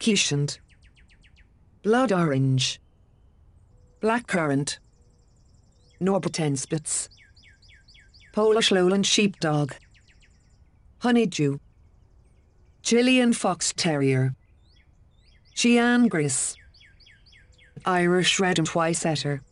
Quiescent. Blood orange. Blackcurrant. Norbertenspitz. Polish lowland sheepdog. Honeydew. Chilean fox terrier. Chian gris. Irish red and white setter.